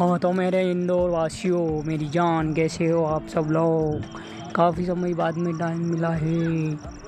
हाँ तो मेरे इंदौर वासियों, मेरी जान कैसे हो आप सब लोग? काफ़ी समय बाद में टाइम मिला है।